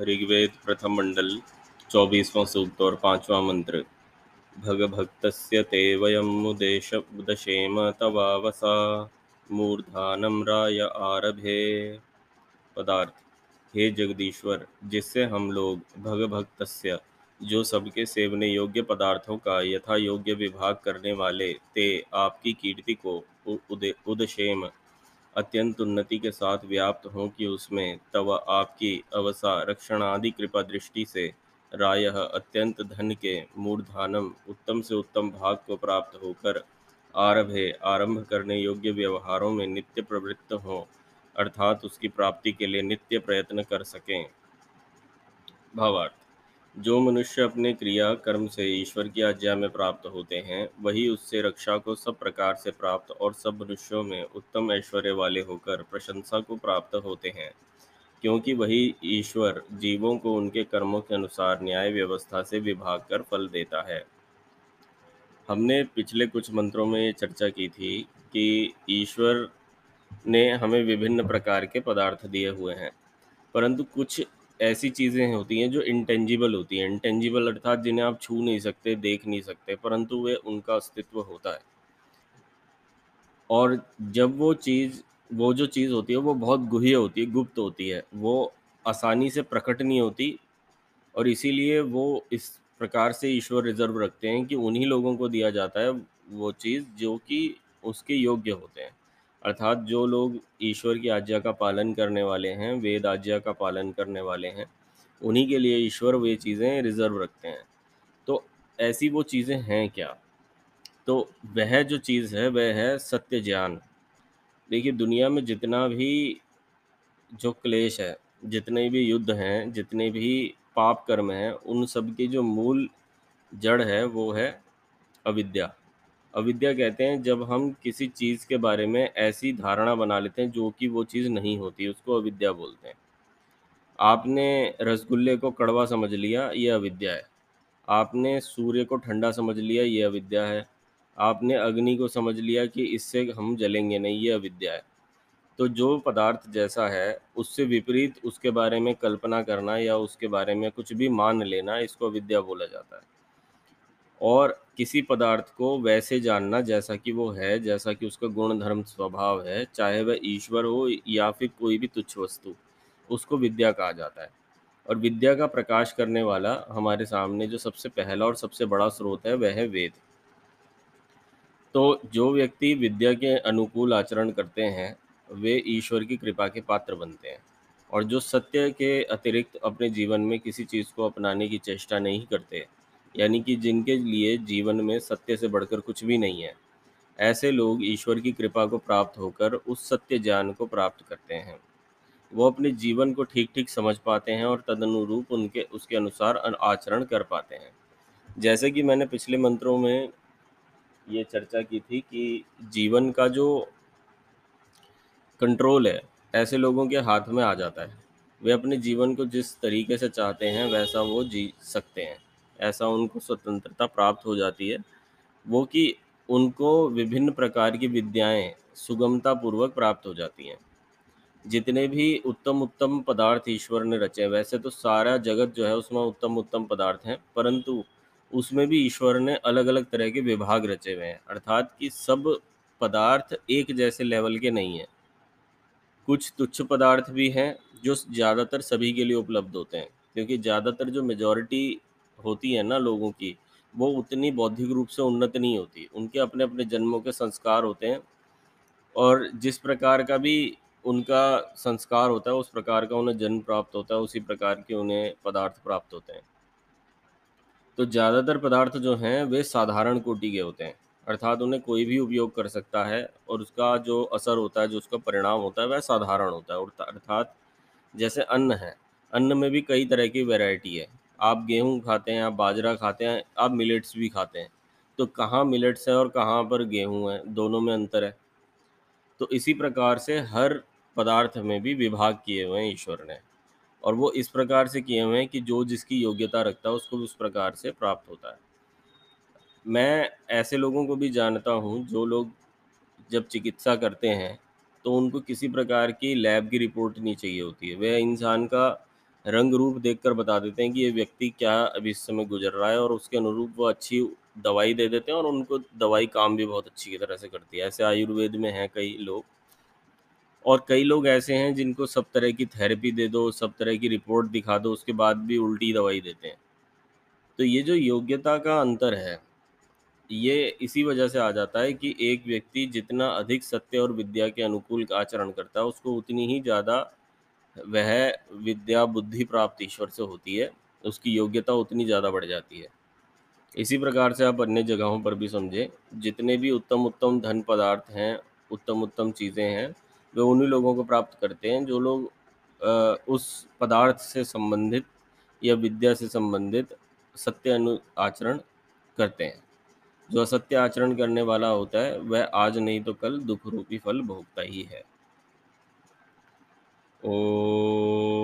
ऋग्वेद प्रथम मंडल, चौबीसवां सूक्त और पांचवा मंत्र। भगभक्त ते वयमुदेश उदशेम तवावसा मूर्धानम राय आरभे। पदार्थ, हे जगदीश्वर, जिससे हम लोग भगभक्त जो सबके सेवने योग्य पदार्थों का यथा योग्य विभाग करने वाले, ते आपकी कीर्ति को उदशेम अत्यंत उन्नति के साथ व्याप्त हों कि उसमें तव आपकी अवसा रक्षणादि कृपा दृष्टि से राय अत्यंत धन के मूर्धानम उत्तम से उत्तम भाग को प्राप्त होकर आरभे, आरंभ करने योग्य व्यवहारों में नित्य प्रवृत्त हों, अर्थात उसकी प्राप्ति के लिए नित्य प्रयत्न कर सकें। भावार्थ। जो मनुष्य अपने क्रिया, कर्म से ईश्वर की आज्ञा में प्राप्त होते हैं, वही उससे रक्षा को सब प्रकार से प्राप्त और सब मनुष्यों में उत्तम ऐश्वर्य वाले होकर प्रशंसा को प्राप्त होते हैं। क्योंकि वही ईश्वर जीवों को उनके कर्मों के अनुसार न्याय व्यवस्था से विभाग कर फल देता है। हमने पिछले कुछ मंत्रों में ये चर्चा की थी कि ईश्वर ने हमें विभिन्न प्रकार के पदार्थ दिए हुए हैं, परंतु कुछ ऐसी चीज़ें होती हैं जो इंटेंजिबल होती हैं। इंटेंजिबल अर्थात जिन्हें आप छू नहीं सकते, देख नहीं सकते, परंतु वे उनका अस्तित्व होता है। और जब वो चीज़, वो जो चीज़ होती है, वो बहुत गुह्य होती है, गुप्त होती है, वो आसानी से प्रकट नहीं होती और इसीलिए वो इस प्रकार से ईश्वर रिज़र्व रखते हैं कि उन्हीं लोगों को दिया जाता है वो चीज़ जो कि उसके योग्य होते हैं। अर्थात जो लोग ईश्वर की आज्ञा का पालन करने वाले हैं, वेद आज्ञा का पालन करने वाले हैं, उन्हीं के लिए ईश्वर वे चीज़ें रिज़र्व रखते हैं। तो ऐसी वो चीज़ें हैं क्या? तो वह जो चीज़ है, वह है सत्य ज्ञान। देखिए, दुनिया में जितना भी जो क्लेश है, जितने भी युद्ध हैं, जितने भी पाप कर्म हैं, उन सब की जो मूल जड़ है, वो है अविद्या। अविद्या कहते हैं, जब हम किसी चीज़ के बारे में ऐसी धारणा बना लेते हैं, जो कि वो चीज़ नहीं होती, उसको अविद्या बोलते हैं। आपने रसगुल्ले को कड़वा समझ लिया, ये अविद्या है। आपने सूर्य को ठंडा समझ लिया, ये अविद्या है। आपने अग्नि को समझ लिया कि इससे हम जलेंगे नहीं, ये अविद्या है। तो जो पदार्थ जैसा है, उससे विपरीत उसके बारे में कल्पना करना या उसके बारे में कुछ भी मान लेना, इसको अविद्या बोला जाता है। और किसी पदार्थ को वैसे जानना जैसा कि वो है, जैसा कि उसका गुण धर्म स्वभाव है, चाहे वह ईश्वर हो या फिर कोई भी तुच्छ वस्तु, उसको विद्या कहा जाता है। और विद्या का प्रकाश करने वाला हमारे सामने जो सबसे पहला और सबसे बड़ा स्रोत है, वह है वेद। तो जो व्यक्ति विद्या के अनुकूल आचरण करते हैं, वे ईश्वर की कृपा के पात्र बनते हैं। और जो सत्य के अतिरिक्त अपने जीवन में किसी चीज़ को अपनाने की चेष्टा नहीं करते यानी कि जिनके लिए जीवन में सत्य से बढ़कर कुछ भी नहीं है, ऐसे लोग ईश्वर की कृपा को प्राप्त होकर उस सत्य ज्ञान को प्राप्त करते हैं। वो अपने जीवन को ठीक ठीक समझ पाते हैं और तदनुरूप उनके, उसके अनुसार आचरण कर पाते हैं। जैसे कि मैंने पिछले मंत्रों में ये चर्चा की थी कि जीवन का जो कंट्रोल है, ऐसे लोगों के हाथ में आ जाता है। वे अपने जीवन को जिस तरीके से चाहते हैं, वैसा वो जी सकते हैं। ऐसा उनको स्वतंत्रता प्राप्त हो जाती है। वो कि उनको विभिन्न प्रकार की विद्याएँ सुगमता पूर्वक प्राप्त हो जाती हैं। जितने भी उत्तम उत्तम पदार्थ ईश्वर ने रचे वैसे तो सारा जगत जो है उसमें उत्तम उत्तम पदार्थ हैं, परंतु उसमें भी ईश्वर ने अलग अलग तरह के विभाग रचे हुए हैं। अर्थात कि सब पदार्थ एक जैसे लेवल के नहीं हैं। कुछ तुच्छ पदार्थ भी हैं, जो ज़्यादातर सभी के लिए उपलब्ध होते हैं, क्योंकि ज़्यादातर जो मेजॉरिटी होती है ना लोगों की, वो उतनी बौद्धिक रूप से उन्नत नहीं होती। उनके अपने अपने जन्मों के संस्कार होते हैं और जिस प्रकार का भी उनका संस्कार होता है, उस प्रकार का उन्हें जन्म प्राप्त होता है, उसी प्रकार के उन्हें पदार्थ प्राप्त होते हैं। तो ज़्यादातर पदार्थ जो हैं, वे साधारण कोटि के होते हैं, अर्थात उन्हें कोई भी उपयोग कर सकता है और उसका जो असर होता है, जो उसका परिणाम होता है, वह साधारण होता है अर्थात जैसे अन्न है। अन्न में भी कई तरह की वैरायटी है। आप गेहूँ खाते हैं, आप बाजरा खाते हैं, आप मिलेट्स भी खाते हैं। तो कहाँ मिलेट्स है और कहाँ पर गेहूँ है? दोनों में अंतर है। तो इसी प्रकार से हर पदार्थ में भी विभाग किए हुए हैं ईश्वर ने। और वो इस प्रकार से किए हुए हैं कि जो जिसकी योग्यता रखता है, उसको उस प्रकार से प्राप्त होता है। मैं ऐसे लोगों को भी जानता हूँ, जो लोग जब चिकित्सा करते हैं तो उनको किसी प्रकार की लैब की रिपोर्ट नहीं चाहिए होती है। वह इंसान का रंग रूप देखकर बता देते हैं कि ये व्यक्ति क्या अभी इस समय गुजर रहा है और उसके अनुरूप वो अच्छी दवाई दे देते हैं और उनको दवाई काम भी बहुत अच्छी की तरह से करती है। ऐसे आयुर्वेद में हैं कई लोग और कई लोग ऐसे हैं जिनको सब तरह की थेरेपी दे दो, सब तरह की रिपोर्ट दिखा दो, उसके बाद भी उल्टी दवाई देते हैं। तो ये जो योग्यता का अंतर है, ये इसी वजह से आ जाता है कि एक व्यक्ति जितना अधिक सत्य और विद्या के अनुकूल आचरण करता है, उसको उतनी ही ज़्यादा वह विद्या बुद्धि प्राप्त ईश्वर से होती है, उसकी योग्यता उतनी ज़्यादा बढ़ जाती है। इसी प्रकार से आप अन्य जगहों पर भी समझें, जितने भी उत्तम उत्तम धन पदार्थ हैं उत्तम उत्तम चीज़ें हैं, वे उन्हीं लोगों को प्राप्त करते हैं, जो लोग उस पदार्थ से संबंधित या विद्या से संबंधित सत्य अनु, आचरण करते हैं। जो असत्य आचरण करने वाला होता है, वह आज नहीं तो कल दुख रूपी फल भोगता ही है। Oh.